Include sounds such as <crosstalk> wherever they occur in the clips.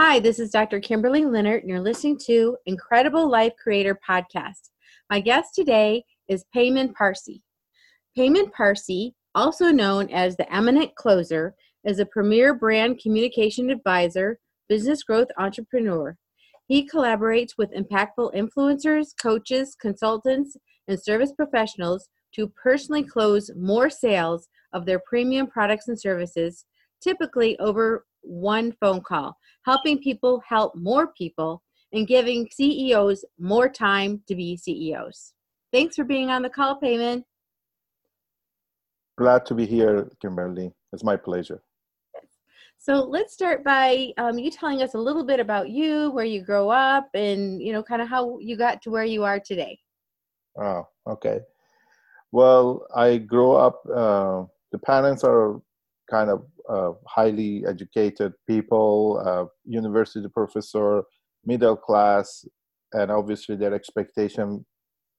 Hi, this is Dr. Kimberley Linert, and you're listening to Incredible Life Creator Podcast. My guest today is Peyman Parsi. Peyman Parsi, also known as the Eminent Closer, is a premier brand communication advisor, business growth entrepreneur. He collaborates with impactful influencers, coaches, consultants, and service professionals to personally close more sales of their premium products and services, typically over one phone call, helping people help more people and giving CEOs more time to be CEOs. Thanks for being on the call, Peyman. Glad to be here, Kimberley. It's my pleasure. So let's start by um, you telling us a little bit about you, where you grow up, and you know, kind of how you got to where you are today. Oh, okay. Well, I grew up. Uh, the parents are kind of uh, highly educated people, uh, university professor, middle class, and obviously their expectation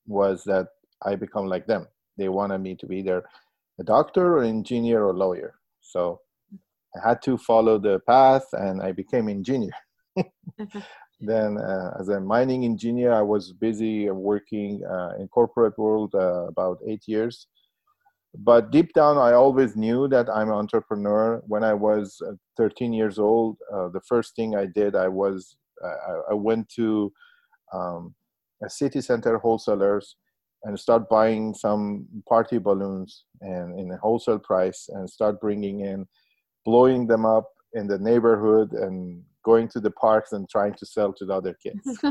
was that I become like them. They wanted me to be either a doctor or engineer or lawyer. So I had to follow the path, and I became engineer. <laughs> <laughs> then, uh, as a mining engineer, I was busy working uh, in corporate world uh, about eight years but deep down i always knew that i'm an entrepreneur. When i was uh, 13 years old uh, the first thing i did i was i, I went to um, a city center wholesalers and start buying some party balloons and in a wholesale price and start bringing in blowing them up in the neighborhood and going to the parks and trying to sell to the other kids. <laughs>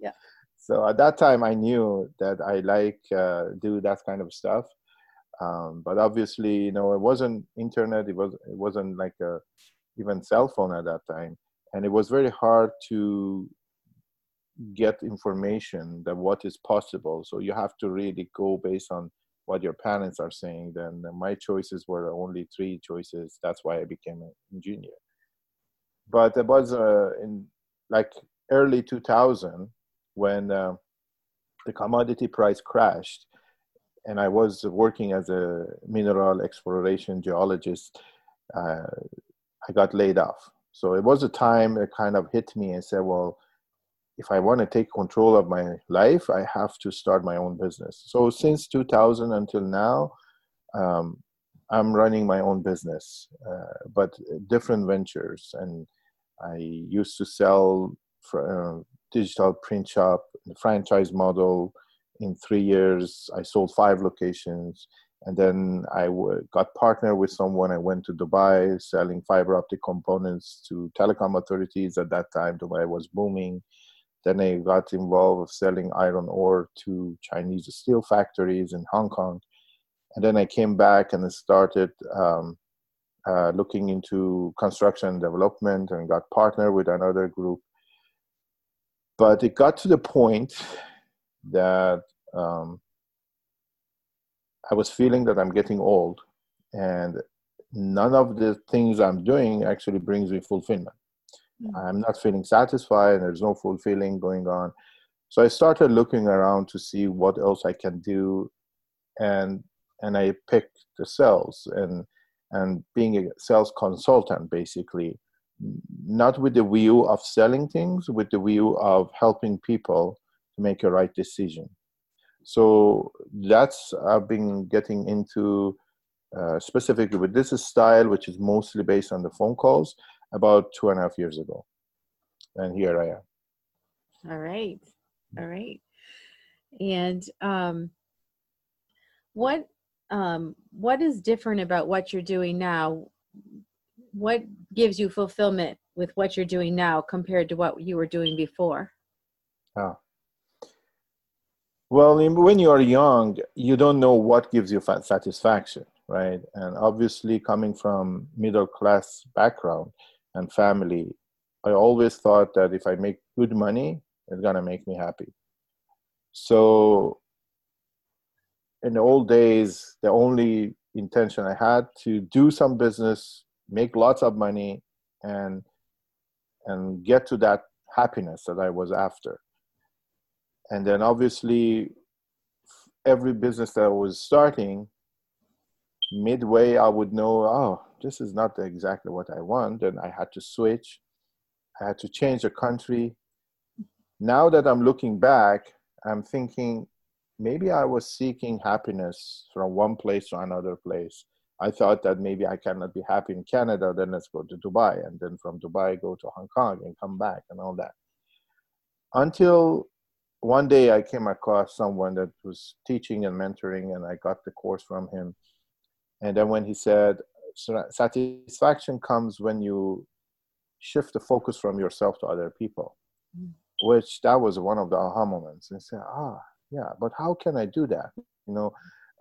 Yeah. So at that time i knew that i like uh, do that kind of stuff um, but obviously you know it wasn't internet it was it wasn't like a even cell phone at that time. And it was very hard to get information that what is possible. So you have to really go based on what your parents are saying. Then my choices were only three choices. That's why i became an engineer. But it was uh, in like early 2000 when uh, the commodity price crashed and I was working as a mineral exploration geologist, uh, I got laid off. So it was a time it kind of hit me and said, well, if I want to take control of my life, I have to start my own business. So since 2000 until now, um, I'm running my own business, uh, but different ventures. And I used to sell for, uh, digital print shop, franchise model, in three years i sold five locations and then I w- got partnered with someone. I went to dubai selling fiber optic components to telecom authorities. At that time dubai was booming. Then i got involved with selling iron ore to chinese steel factories in hong kong. And then i came back and started um, uh, looking into construction development and got partnered with another group. But it got to the point that um, I was feeling that I'm getting old, and none of the things I'm doing actually brings me fulfillment. Mm-hmm. I'm not feeling satisfied, and there's no fulfilling going on. So I started looking around to see what else I can do, and and I picked the sales and and being a sales consultant basically not with the view of selling things with the view of helping people to make a right decision so that's I've been getting into uh, specifically with this style, which is mostly based on the phone calls, about two and a half years ago, and here I am. All right, all right, and um, what um, what is different about what you're doing now? What gives you fulfillment with what you're doing now compared to what you were doing before? Oh, well, when you are young, you don't know what gives you satisfaction, right? And obviously, coming from middle class background and family, I always thought that if I make good money, it's gonna make me happy. So, in the old days, the only intention I had to do some business, make lots of money, and and get to that happiness that I was after and then obviously every business that I was starting midway i would know oh this is not exactly what i want and i had to switch I had to change the country. Now that I'm looking back, I'm thinking maybe I was seeking happiness from one place to another place. I thought that maybe I cannot be happy in Canada, then let's go to Dubai, and then from Dubai go to Hong Kong and come back and all that. Until one day I came across someone that was teaching and mentoring, and I got the course from him. And then when he said, satisfaction comes when you shift the focus from yourself to other people, mm. which that was one of the aha moments. And say, ah, yeah, but how can I do that? You know,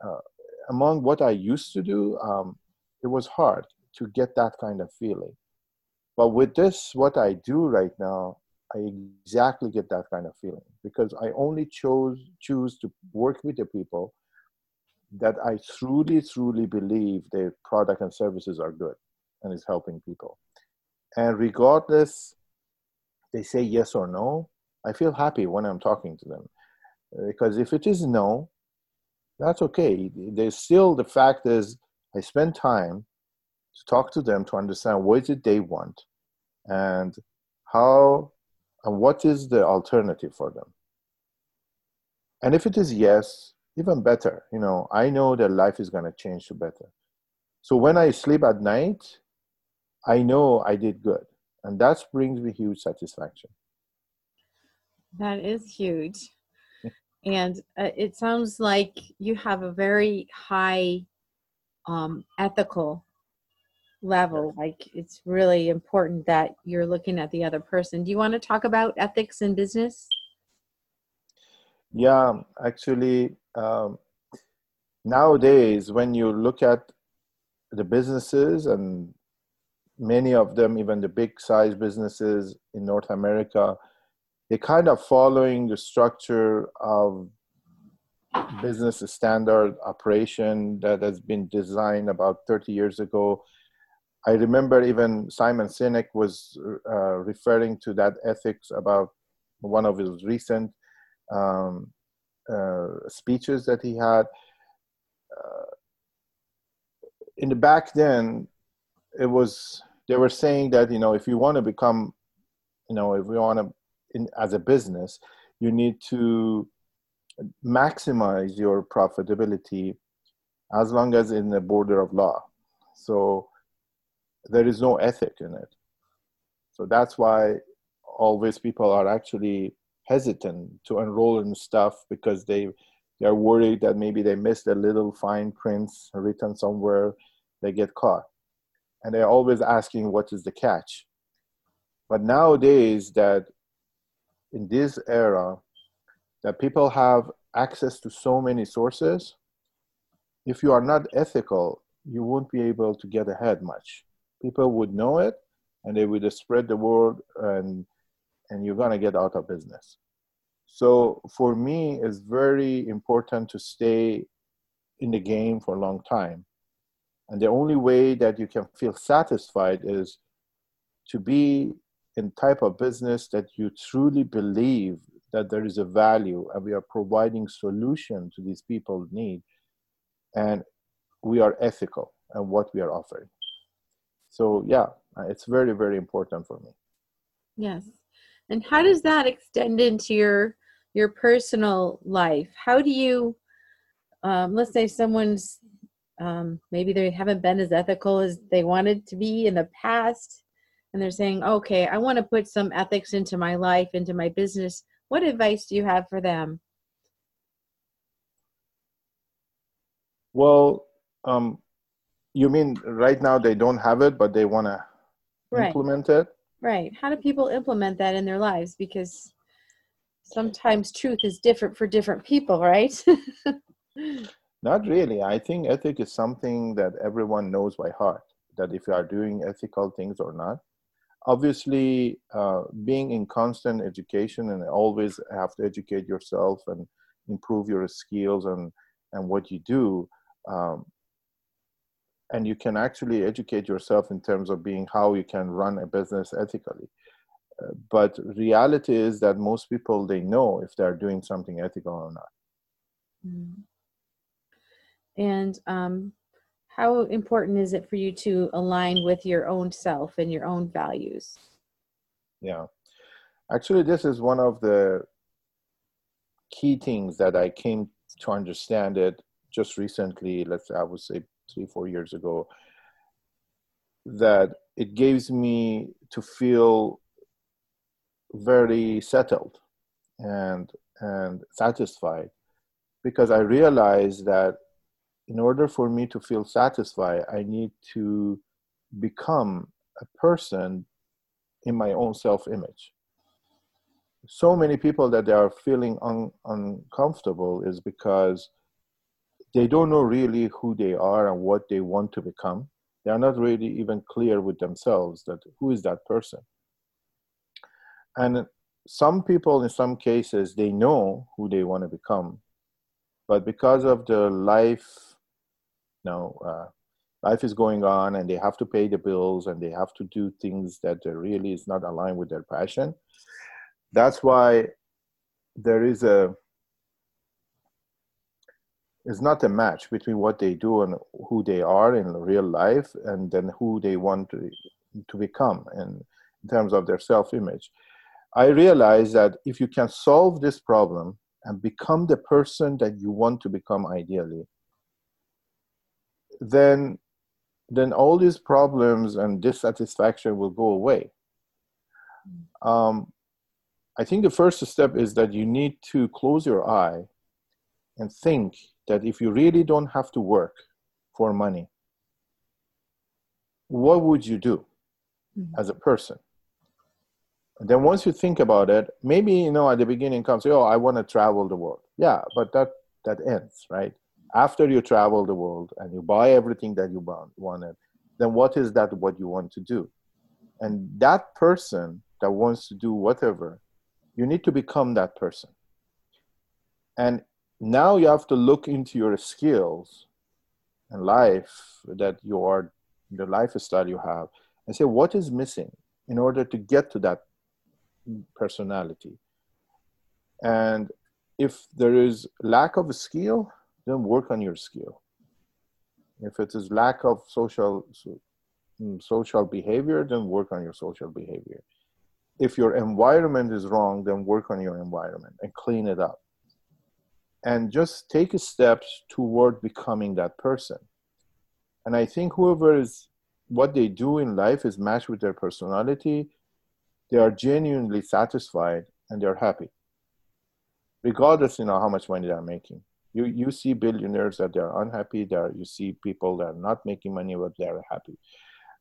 uh, among what I used to do, um, it was hard to get that kind of feeling. But with this, what I do right now, I exactly get that kind of feeling because I only chose choose to work with the people that I truly, truly believe their product and services are good and is helping people. And regardless, they say yes or no, I feel happy when I'm talking to them. Because if it is no, that's okay. There's still the fact is I spend time to talk to them to understand what is it they want and how and what is the alternative for them. And if it is yes, even better. You know, I know that life is going to change to better. So when I sleep at night, I know I did good. And that brings me huge satisfaction. That is huge. <laughs> and uh, it sounds like you have a very high um, ethical level. Like it's really important that you're looking at the other person. Do you want to talk about ethics in business? Yeah, actually, um, nowadays, when you look at the businesses and many of them, even the big size businesses in North America, they're kind of following the structure of business standard operation that has been designed about 30 years ago. I remember even Simon Sinek was uh, referring to that ethics about one of his recent um, uh, speeches that he had. Uh, in the back then, it was they were saying that you know if you want to become, you know, if we want to in, as a business, you need to maximize your profitability as long as in the border of law. So there is no ethic in it. So that's why always people are actually hesitant to enroll in stuff because they they're worried that maybe they missed a little fine prints written somewhere they get caught. And they're always asking what is the catch. But nowadays that in this era that people have access to so many sources if you are not ethical you won't be able to get ahead much people would know it and they would spread the word and and you're going to get out of business. So for me, it's very important to stay in the game for a long time. And the only way that you can feel satisfied is to be in type of business that you truly believe that there is a value and we are providing solution to these people's need and we are ethical and what we are offering so yeah it's very very important for me. Yes. And how does that extend into your your personal life? How do you um, let's say someone's um, maybe they haven't been as ethical as they wanted to be in the past and they're saying okay i want to put some ethics into my life into my business. What advice do you have for them? Well um, you mean right now they don't have it but they want to right. implement it Right. How do people implement that in their lives? Because sometimes truth is different for different people, right? <laughs> Not really. I think ethic is something that everyone knows by heart, that if you are doing ethical things or not. Obviously, uh, being in constant education and always have to educate yourself and improve your skills and, and what you do, um, and you can actually educate yourself in terms of being how you can run a business ethically. Uh, but reality is that most people they know if they're doing something ethical or not. Mm. and um, how important is it for you to align with your own self and your own values? Yeah. Actually this is one of the key things that i came to understand it just recently. Let's say i would say three four years ago that it gives me to feel very settled and and satisfied because i realize that in order for me to feel satisfied i need to become a person in my own self image so many people that they are feeling un- uncomfortable is because they don't know really who they are and what they want to become. They are not really even clear with themselves that who is that person. And some people in some cases they know who they want to become. But because of the life you know uh, life is going on and they have to pay the bills and they have to do things that really is not aligned with their passion that's why there is a it's not a match between what they do and who they are in real life and then who they want to to become in, in terms of their self-image. I realize that if you can solve this problem and become the person that you want to become ideally then then all these problems and dissatisfaction will go away. Um, i think the first step is that you need to close your eye and think that if you really don't have to work for money, what would you do mm-hmm. as a person? And then once you think about it, maybe you know at the beginning comes, oh, I want to travel the world. Yeah, but that that ends, right? After you travel the world and you buy everything that you wanted, then what is that what you want to do? And that person that wants to do whatever, you need to become that person. And now you have to look into your skills and life that you are the lifestyle you have and say what is missing in order to get to that personality? And if there is lack of a skill then work on your skill. If it is lack of social mm, social behavior then work on your social behavior. If your environment is wrong then work on your environment and clean it up and just take steps toward becoming that person. And I think whoever is what they do in life is matched with their personality, they are genuinely satisfied and they're happy. Regardless, you know, how much money they're making. You you see billionaires that they're unhappy, there you see people that are not making money but they're happy.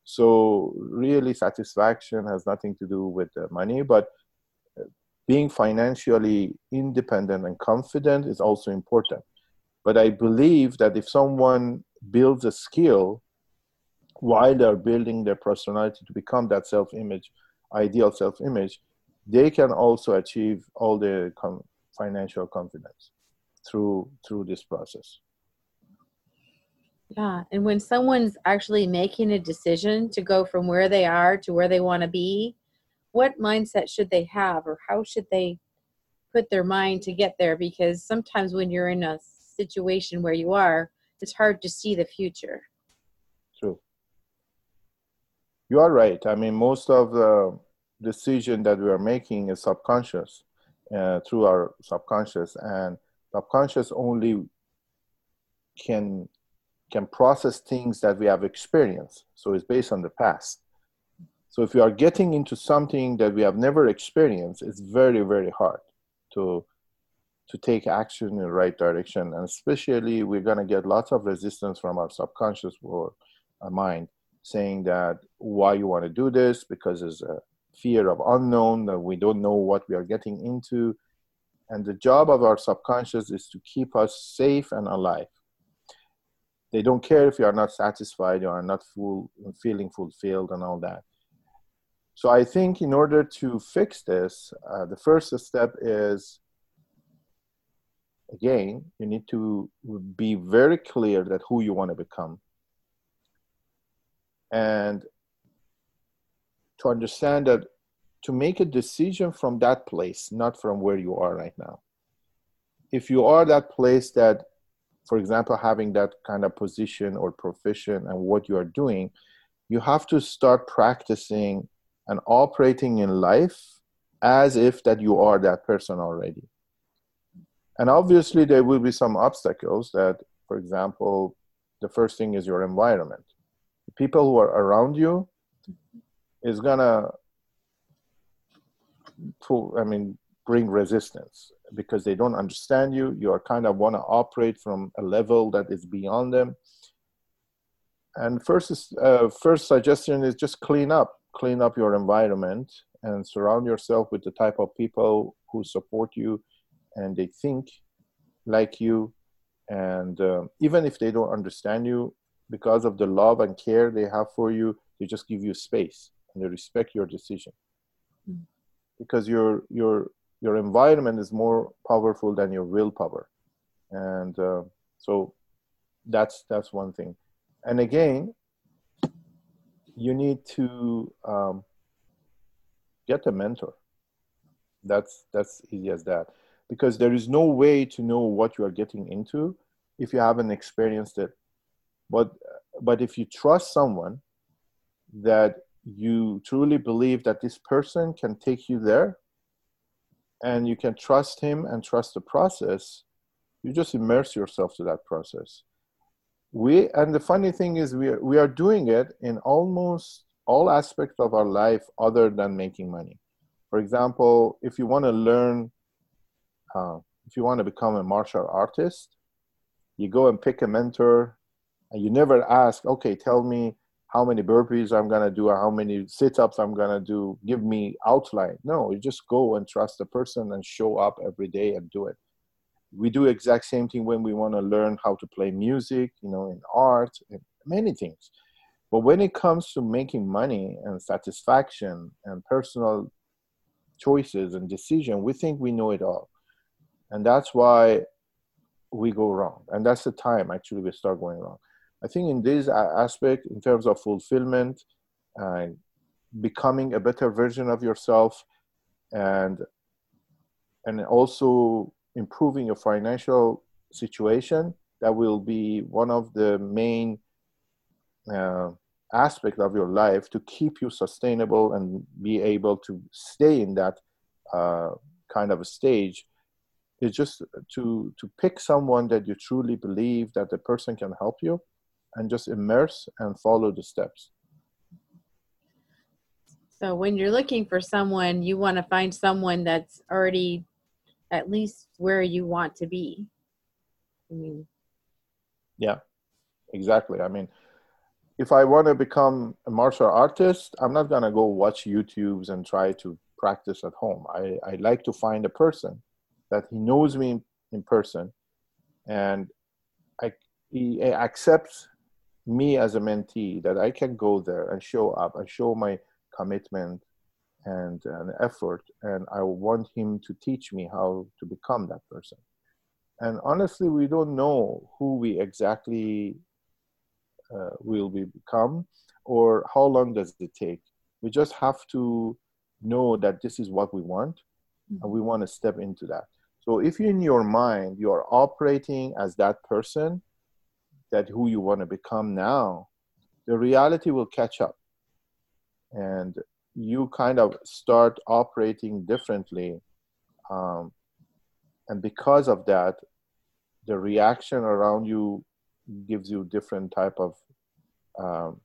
So really satisfaction has nothing to do with the money, but being financially independent and confident is also important. But I believe that if someone builds a skill while they're building their personality to become that self image, ideal self image, they can also achieve all the com- financial confidence through through this process. Yeah, and when someone's actually making a decision to go from where they are to where they want to be, what mindset should they have or how should they put their mind to get there? Because sometimes when you're in a situation where you are it's hard to see the future. True. You are right. I mean most of the decision that we are making is subconscious uh, through our subconscious and subconscious only can can process things that we have experienced. So it's based on the past so if you are getting into something that we have never experienced, it's very, very hard to to take action in the right direction. And especially we're gonna get lots of resistance from our subconscious or our uh, mind saying that why you want to do this because there's a fear of unknown that we don't know what we are getting into. And the job of our subconscious is to keep us safe and alive. They don't care if you are not satisfied, you are not full, feeling fulfilled, and all that. So I think in order to fix this, uh, the first step is again, you need to be very clear that who you want to become. And to understand that to make a decision from that place, not from where you are right now. If you are that place that, for example, having that kind of position or profession and what you are doing, you have to start practicing and operating in life as if that you are that person already. And obviously there will be some obstacles that for example the first thing is your environment. The people who are around you is gonna pull i mean bring resistance because they don't understand you. You are kind of want to operate from a level that is beyond them. And first uh, first suggestion is just clean up clean up your environment and surround yourself with the type of people who support you and they think like you. And uh, even if they don't understand you because of the love and care they have for you they just give you space and they respect your decision. Mm. because your your your environment is more powerful than your willpower. And uh, so that's that's one thing. And again you need to um, get a mentor. That's that's easy as that. Because there is no way to know what you are getting into if you haven't experienced it. But but if you trust someone that you truly believe that this person can take you there and you can trust him and trust the process you just immerse yourself to that process we and the funny thing is we are, we are doing it in almost all aspects of our life other than making money. For example if you want to learn uh, if you want to become a martial artist you go and pick a mentor and you never ask okay tell me how many burpees i'm going to do or how many sit-ups i'm going to do. Give me outline. No you just go and trust the person and show up every day and do it we do exact same thing when we want to learn how to play music you know in art and many things. But when it comes to making money and satisfaction and personal choices and decision we think we know it all. And that's why we go wrong. And that's the time actually we start going wrong. I think in this aspect in terms of fulfillment uh, becoming a better version of yourself and and also improving your financial situation that will be one of the main uh, of your life to keep you sustainable and be able to stay in that uh, kind of a stage. Is just to to pick someone that you truly believe that the person can help you and just immerse and follow the steps. So when you're looking for someone you want to find someone that's already at least where you want to be. I mean, yeah, exactly. I mean, if I want to become a martial artist, I'm not gonna go watch YouTubes and try to practice at home. I, I like to find a person that he knows me in, in person, and I he accepts me as a mentee that I can go there and show up and show my commitment and an effort and i want him to teach me how to become that person. And honestly we don't know who we exactly uh, will we become or how long does it take. We just have to know that this is what we want and we want to step into that. So if in your mind you are operating as that person that who you want to become now the reality will catch up. And you kind of start operating differently um, and because of that the reaction around you gives you different type of um,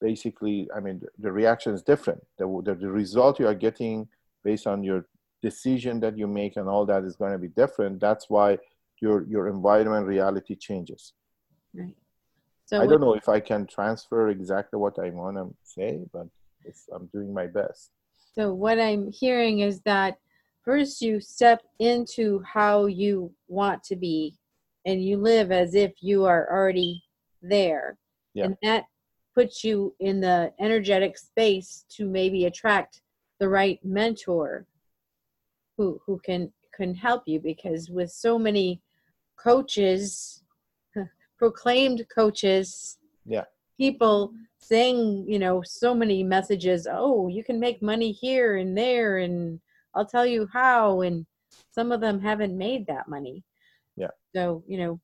basically i mean the reaction is different. The, the, the result you are getting based on your decision that you make and all that is going to be different. That's why your your environment reality changes. Right. So i don't know if i can transfer exactly what i want to say but I'm doing my best. So what I'm hearing is that first you step into how you want to be and you live as if you are already there. Yeah. And that puts you in the energetic space to maybe attract the right mentor who who can can help you because with so many coaches <laughs> proclaimed coaches yeah people saying you know so many messages oh you can make money here and there and i'll tell you how and some of them haven't made that money yeah so you know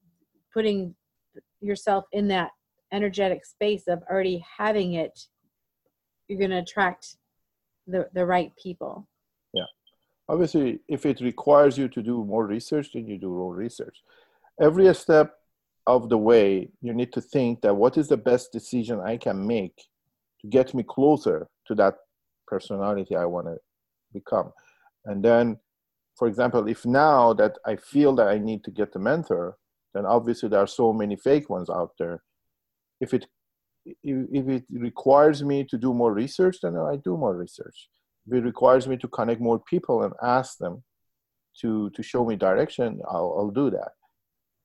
putting yourself in that energetic space of already having it you're going to attract the the right people. Yeah, obviously, if it requires you to do more research, then you do more research. Every step of the way, you need to think that what is the best decision I can make to get me closer to that personality I want to become, and then for example, if now that I feel that I need to get a mentor, then obviously there are so many fake ones out there. If it if it requires me to do more research, then I do more research. If it requires me to connect more people and ask them to to show me direction, I'll, I'll do that.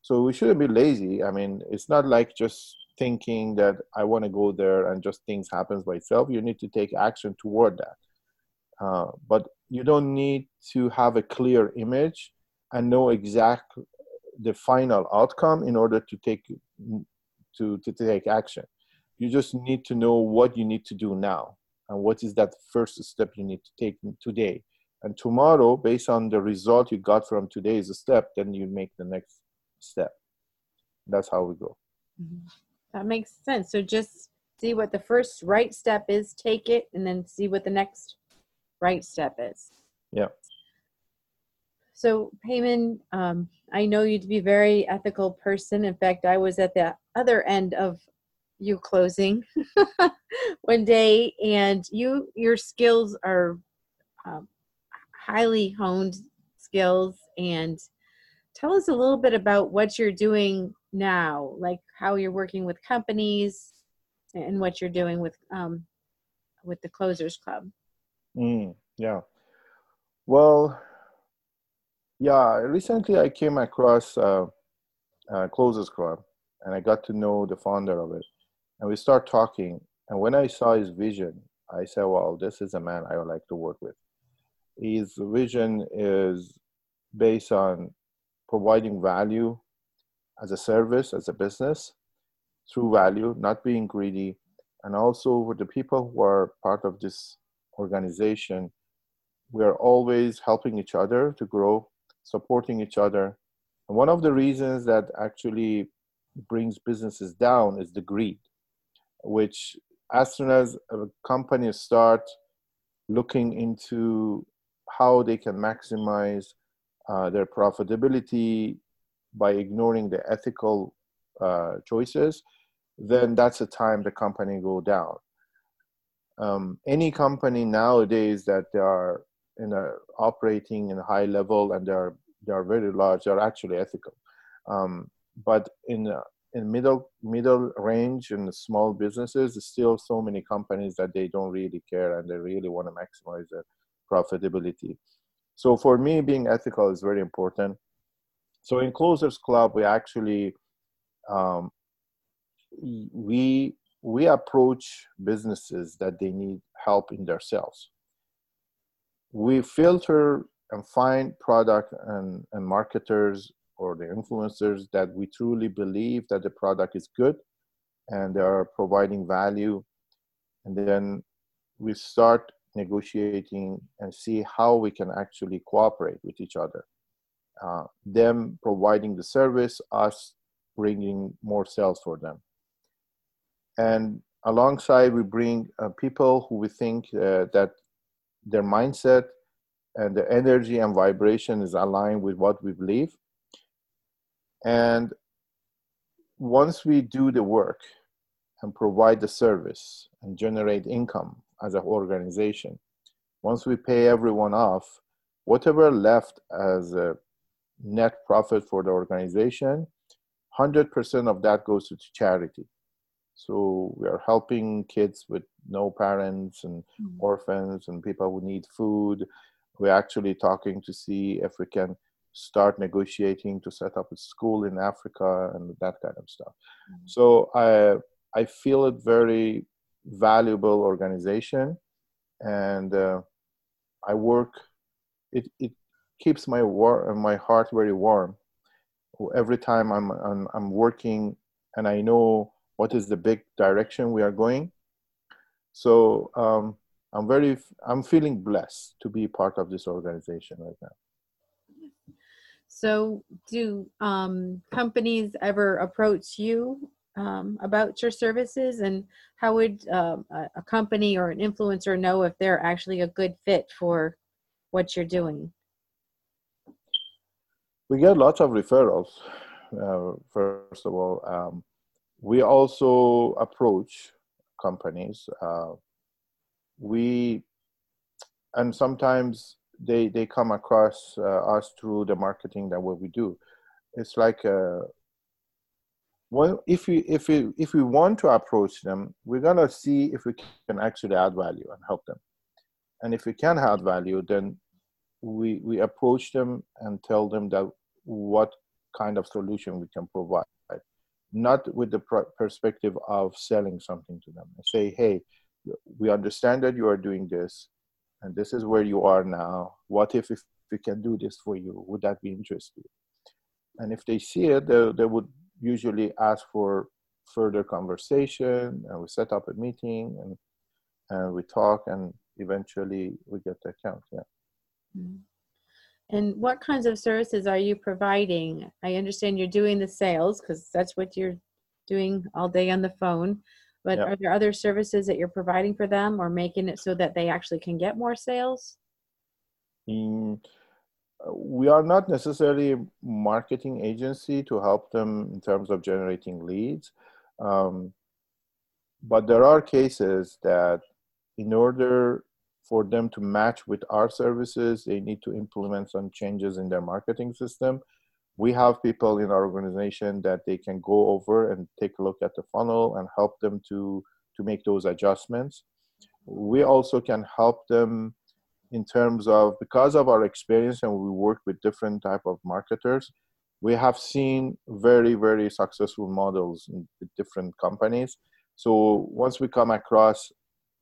So we shouldn't be lazy. I mean, it's not like just thinking that I want to go there and just things happens by itself. You need to take action toward that. Uh, but you don't need to have a clear image and know exact the final outcome in order to take to, to take action you just need to know what you need to do now and what is that first step you need to take today and tomorrow based on the result you got from today's step then you make the next step that's how we go mm-hmm. that makes sense so just see what the first right step is take it and then see what the next right step is. Yeah. So, Peyman, um, I know you to be a very ethical person. In fact, I was at the other end of you closing <laughs> one day, and you your skills are um, highly honed skills. And tell us a little bit about what you're doing now, like how you're working with companies and what you're doing with um, with the Closers Club. Mm, yeah. Well, yeah. Recently, I came across uh, uh, Closers Club, and I got to know the founder of it, and we start talking. And when I saw his vision, I said, "Well, this is a man I would like to work with." His vision is based on providing value as a service, as a business, through value, not being greedy, and also with the people who are part of this organization, we are always helping each other to grow, supporting each other. And one of the reasons that actually brings businesses down is the greed, which as soon as companies start looking into how they can maximize uh, their profitability by ignoring the ethical uh, choices, then that's the time the company go down. Um, any company nowadays that they are in a operating in a high level and they are they are very large they are actually ethical. Um, but in uh, in middle middle range and small businesses there's still so many companies that they don't really care and they really want to maximize their profitability so for me being ethical is very important so in closers club we actually um, we we approach businesses that they need help in their sales. We filter and find product and, and marketers or the influencers that we truly believe that the product is good and they are providing value. And then we start negotiating and see how we can actually cooperate with each other. Uh, them providing the service, us bringing more sales for them and alongside we bring uh, people who we think uh, that their mindset and their energy and vibration is aligned with what we believe and once we do the work and provide the service and generate income as an organization once we pay everyone off whatever left as a net profit for the organization 100% of that goes to charity so we are helping kids with no parents and mm-hmm. orphans and people who need food. We're actually talking to see if we can start negotiating to set up a school in Africa and that kind of stuff. Mm-hmm. So I I feel it very valuable organization, and uh, I work. It it keeps my war my heart very warm. Every time I'm I'm, I'm working, and I know what is the big direction we are going. So um, I'm very, I'm feeling blessed to be part of this organization right now. So, do um, companies ever approach you um, about your services and how would um, a, a company or an influencer know if they're actually a good fit for what you're doing? We get lots of referrals. Uh, first of all, um, we also approach companies. Uh, we and sometimes they they come across uh, us through the marketing that what we do. It's like a, uh, well, if we if we if we want to approach them, we're gonna see if we can actually add value and help them. And if we can add value, then we we approach them and tell them that what kind of solution we can provide, not with the pr- perspective of selling something to them. say, hey, we understand that you are doing this, and this is where you are now. What if if we can do this for you? Would that be interesting? And if they see it, they, they would usually ask for further conversation, and we set up a meeting, and and we talk, and eventually we get the account. Yeah. Mm-hmm. And what kinds of services are you providing? I understand you're doing the sales because that's what you're doing all day on the phone. But yep. are there other services that you're providing for them or making it so that they actually can get more sales? Mm, we are not necessarily a marketing agency to help them in terms of generating leads. Um, but there are cases that in order for them to match with our services, they need to implement some changes in their marketing system. We have people in our organization that they can go over and take a look at the funnel and help them to, to make those adjustments. We also can help them in terms of because of our experience and we work with different type of marketers we have seen very very successful models in different companies. So once we come across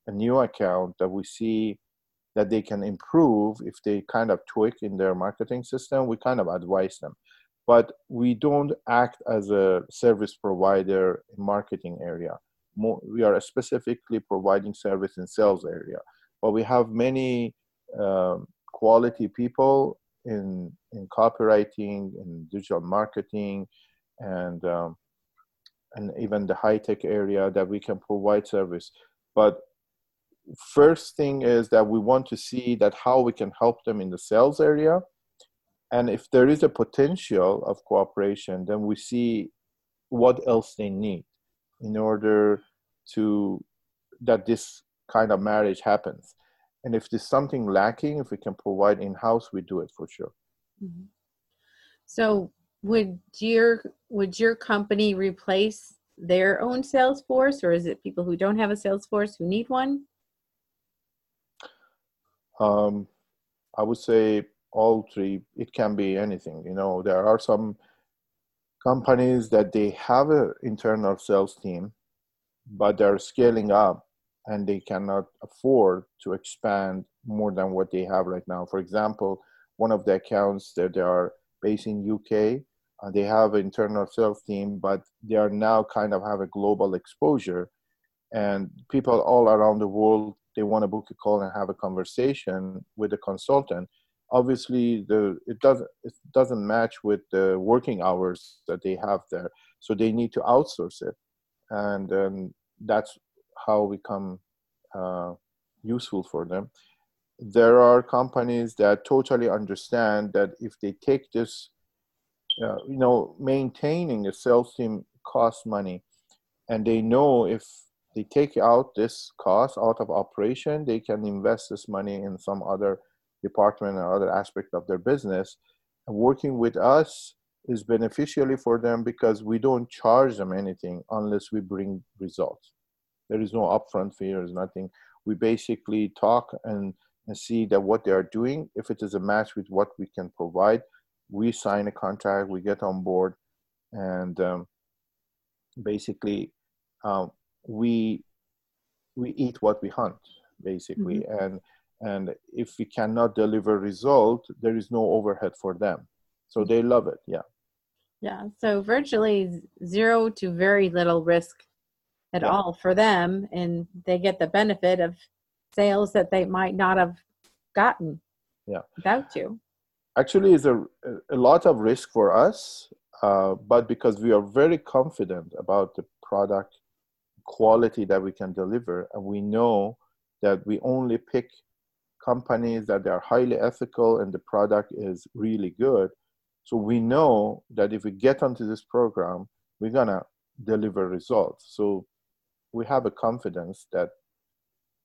a new account that we see that they can improve if they kind of tweak in their marketing system we kind of advise them. But we don't act as a service provider in marketing area. We are specifically providing service in sales area. But we have many um, quality people in in copywriting in digital marketing and um, and even the high tech area that we can provide service. But first thing is that we want to see that how we can help them in the sales area. And if there is a potential of cooperation then we see what else they need in order to that this kind of marriage happens and if there's something lacking if we can provide in-house we do it for sure mm-hmm. so would your would your company replace their own sales force or is it people who don't have a sales force who need one um, I would say all three. It can be anything. You know, there are some companies that they have an internal sales team, but they're scaling up and they cannot afford to expand more than what they have right now. For example, one of the accounts that they are based in UK, uh, they have an internal sales team, but they are now kind of have a global exposure, and people all around the world they want to book a call and have a conversation with a consultant. Obviously the it doesn't it doesn't match with the working hours that they have there so they need to outsource it. And um, that's how we come uh, useful for them. There are companies that totally understand that if they take this uh, you know maintaining a sales team costs money and they know if they take out this cost out of operation they can invest this money in some other department or other aspect of their business. And working with us is beneficially for them because we don't charge them anything unless we bring results there is no upfront fee there's nothing. We basically talk and, and see that what they are doing if it is a match with what we can provide we sign a contract we get on board and um, basically um, we we eat what we hunt basically. Mm-hmm. and and if we cannot deliver result there is no overhead for them. So they love it yeah. Yeah so virtually zero to very little risk at yeah. all for them and they get the benefit of sales that they might not have gotten yeah. without you. Actually is a, a lot of risk for us uh, but because we are very confident about the product quality that we can deliver and we know that we only pick companies that are highly ethical and the product is really good. So we know that if we get onto this program we're going to deliver results. So we have a confidence that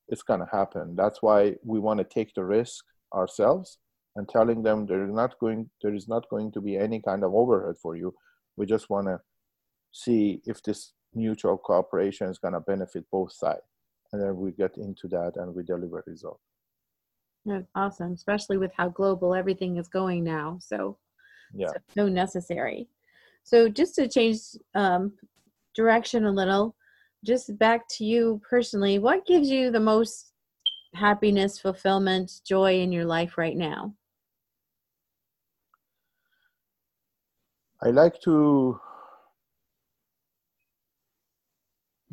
it's going to happen. That's why we want to take the risk ourselves and telling them there is not going there is not going to be any kind of overhead for you. We just want to see if this mutual cooperation is going to benefit both sides. And then we get into that and we deliver results. That's awesome especially with how global everything is going now. So yeah. so necessary. So just to change um, direction a little just back to you personally what gives you the most happiness fulfillment joy in your life right now i like to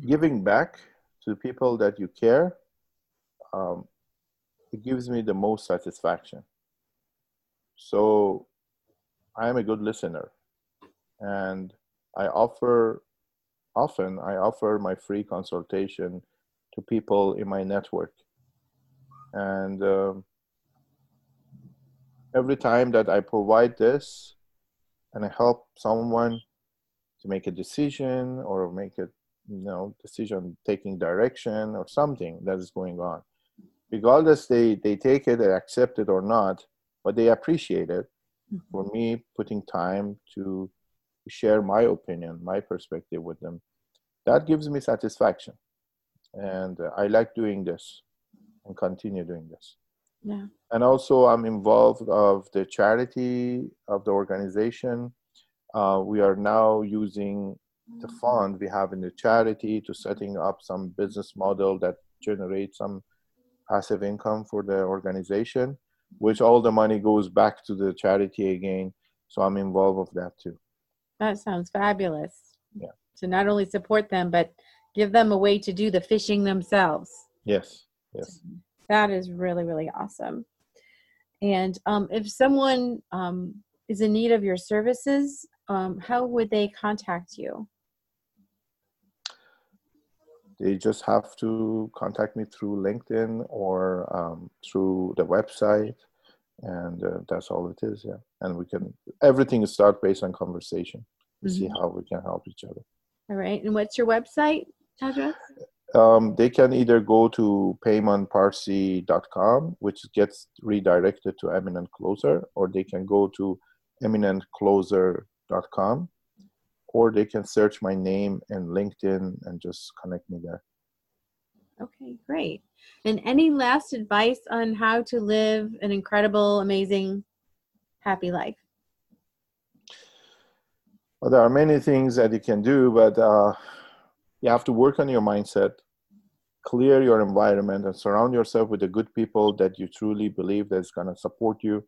giving back to the people that you care, um, it gives me the most satisfaction. So I am a good listener, and I offer often I offer my free consultation to people in my network, and um, every time that I provide this and I help someone to make a decision or make a you know decision taking direction or something that is going on regardless they they take it they accept it or not but they appreciate it mm-hmm. for me putting time to share my opinion my perspective with them. That gives me satisfaction. And uh, i like doing this and continue doing this. Yeah. And also i'm involved of the charity of the organization. Uh, we are now using the fund we have in the charity to setting up some business model that generates some passive income for the organization which all the money goes back to the charity again. So i'm involved with that too that sounds fabulous. Yeah. To not only support them but give them a way to do the fishing themselves. Yes yes. That is really really awesome. And um, if someone um, is in need of your services um, how would they contact you? They just have to contact me through LinkedIn or um, through the website, and uh, that's all it is. Yeah, and we can everything is start based on conversation to mm-hmm. see how we can help each other. All right, and what's your website address? Um, they can either go to peymanparsi.com, which gets redirected to Eminent Closer, or they can go to eminentcloser.com or they can search my name in LinkedIn and just connect me there. Okay, great. And any last advice on how to live an incredible, amazing, happy life? Well, there are many things that you can do, but uh, you have to work on your mindset, clear your environment, and surround yourself with the good people that you truly believe that's going to support you.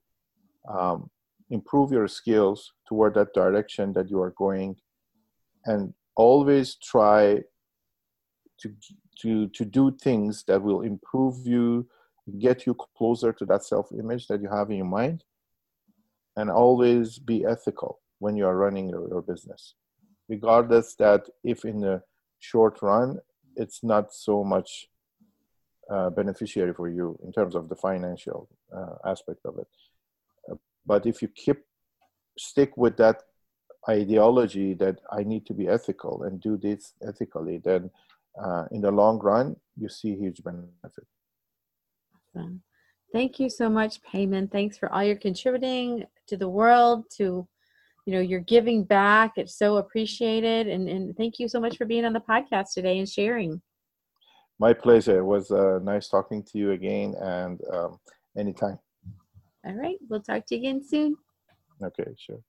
Um, improve your skills toward that direction that you are going and always try to to to do things that will improve you get you closer to that self image that you have in your mind and always be ethical when you are running your, your business. Regardless that if in the short run it's not so much uh, beneficiary for you in terms of the financial uh, aspect of it. But if you keep stick with that ideology that I need to be ethical and do this ethically, then uh, in the long run, you see huge benefit. Awesome. Thank you so much, Peyman. Thanks for all your contributing to the world, to you know, you're giving back. It's so appreciated. And, and thank you so much for being on the podcast today and sharing. My pleasure. It was uh, nice talking to you again and um, anytime. All right. We'll talk to you again soon. Okay, sure.